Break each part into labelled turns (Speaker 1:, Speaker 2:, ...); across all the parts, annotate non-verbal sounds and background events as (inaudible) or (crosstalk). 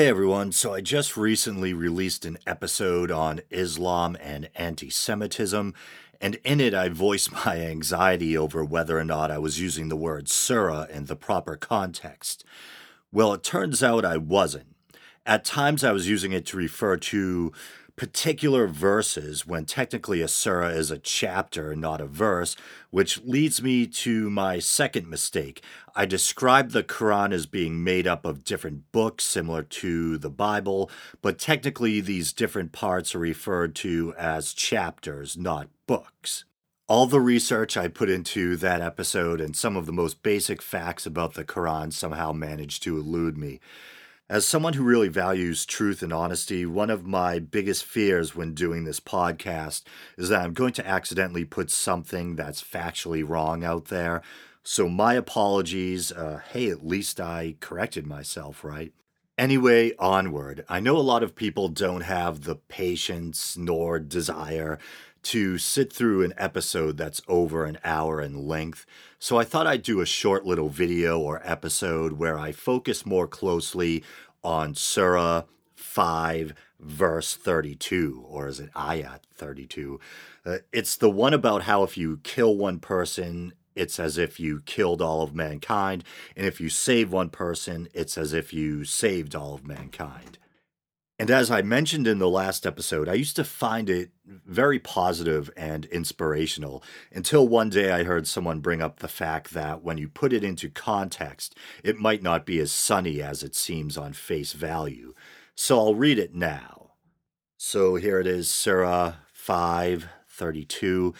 Speaker 1: Hey everyone, so I just recently released an episode on Islam and anti Semitism, and in it I voiced (laughs) my anxiety over whether or not I was using the word surah in the proper context. Well, it turns out I wasn't. At times I was using it to refer to particular verses when technically a surah is a chapter, not a verse, which leads me to my second mistake. I described the Quran as being made up of different books similar to the Bible, but technically these different parts are referred to as chapters, not books. All the research I put into that episode and some of the most basic facts about the Quran somehow managed to elude me. As someone who really values truth and honesty, one of my biggest fears when doing this podcast is that I'm going to accidentally put something that's factually wrong out there. So, my apologies. Uh, hey, at least I corrected myself, right? Anyway, onward. I know a lot of people don't have the patience nor desire to sit through an episode that's over an hour in length. So I thought I'd do a short little video or episode where I focus more closely on Surah 5, verse 32, or is it Ayat 32? Uh, it's the one about how if you kill one person, it's as if you killed all of mankind. And if you save one person, it's as if you saved all of mankind. And as I mentioned in the last episode, I used to find it very positive and inspirational until one day I heard someone bring up the fact that when you put it into context, it might not be as sunny as it seems on face value. So I'll read it now. So here it is, Surah 532.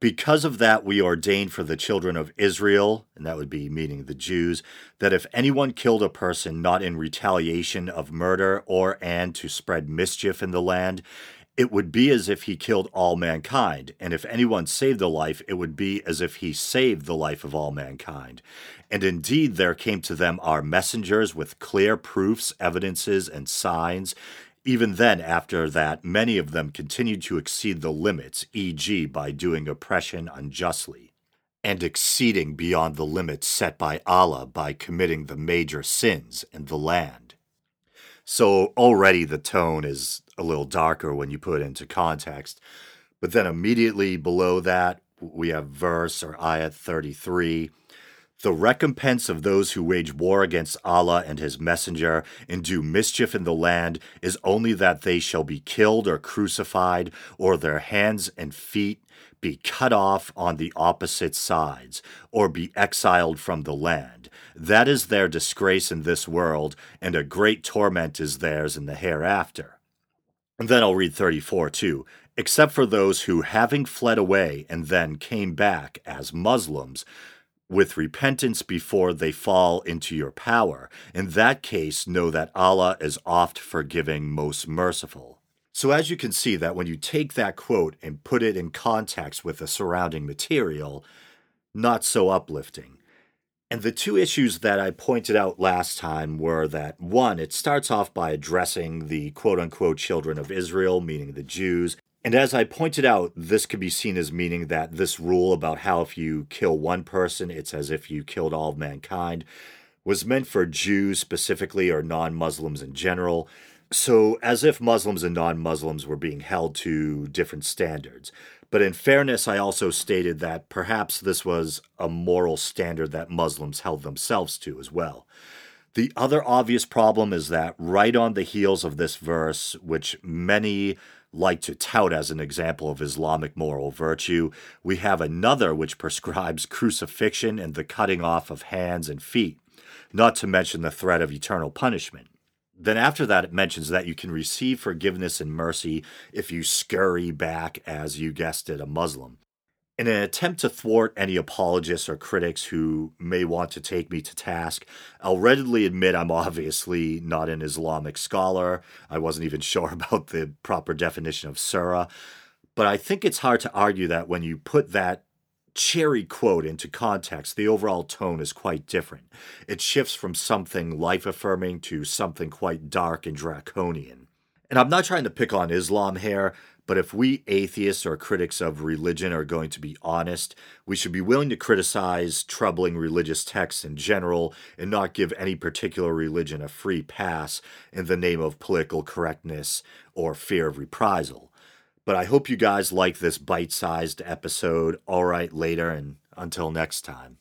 Speaker 1: Because of that, we ordained for the children of Israel, and that would be meaning the Jews, that if anyone killed a person not in retaliation of murder or and to spread mischief in the land, it would be as if he killed all mankind. And if anyone saved a life, it would be as if he saved the life of all mankind. And indeed, there came to them our messengers with clear proofs, evidences, and signs. Even then, after that, many of them continued to exceed the limits, e.g., by doing oppression unjustly, and exceeding beyond the limits set by Allah by committing the major sins in the land. So already the tone is a little darker when you put it into context. But then immediately below that, we have verse or ayat 33 the recompense of those who wage war against Allah and His Messenger and do mischief in the land is only that they shall be killed or crucified, or their hands and feet be cut off on the opposite sides, or be exiled from the land. That is their disgrace in this world, and a great torment is theirs in the hereafter. And then I'll read 34 too. Except for those who, having fled away and then came back as Muslims, with repentance before they fall into your power. In that case, know that Allah is oft forgiving, most merciful. So, as you can see, that when you take that quote and put it in context with the surrounding material, not so uplifting. And the two issues that I pointed out last time were that one, it starts off by addressing the quote unquote children of Israel, meaning the Jews, and as I pointed out, this could be seen as meaning that this rule about how if you kill one person, it's as if you killed all of mankind, was meant for Jews specifically or non Muslims in general. So, as if Muslims and non Muslims were being held to different standards. But in fairness, I also stated that perhaps this was a moral standard that Muslims held themselves to as well. The other obvious problem is that right on the heels of this verse, which many like to tout as an example of Islamic moral virtue, we have another which prescribes crucifixion and the cutting off of hands and feet, not to mention the threat of eternal punishment. Then, after that, it mentions that you can receive forgiveness and mercy if you scurry back, as you guessed it, a Muslim. In an attempt to thwart any apologists or critics who may want to take me to task, I'll readily admit I'm obviously not an Islamic scholar. I wasn't even (laughs) sure about the proper definition of surah. But I think it's hard to argue that when you put that cherry quote into context, the overall tone is quite different. It shifts from something life affirming to something quite dark and draconian. And I'm not trying to pick on Islam here, but if we atheists or critics of religion are going to be honest, we should be willing to criticize troubling religious texts in general and not give any particular religion a free pass in the name of political correctness or fear of reprisal. But I hope you guys like this bite sized episode. All right, later, and until next time.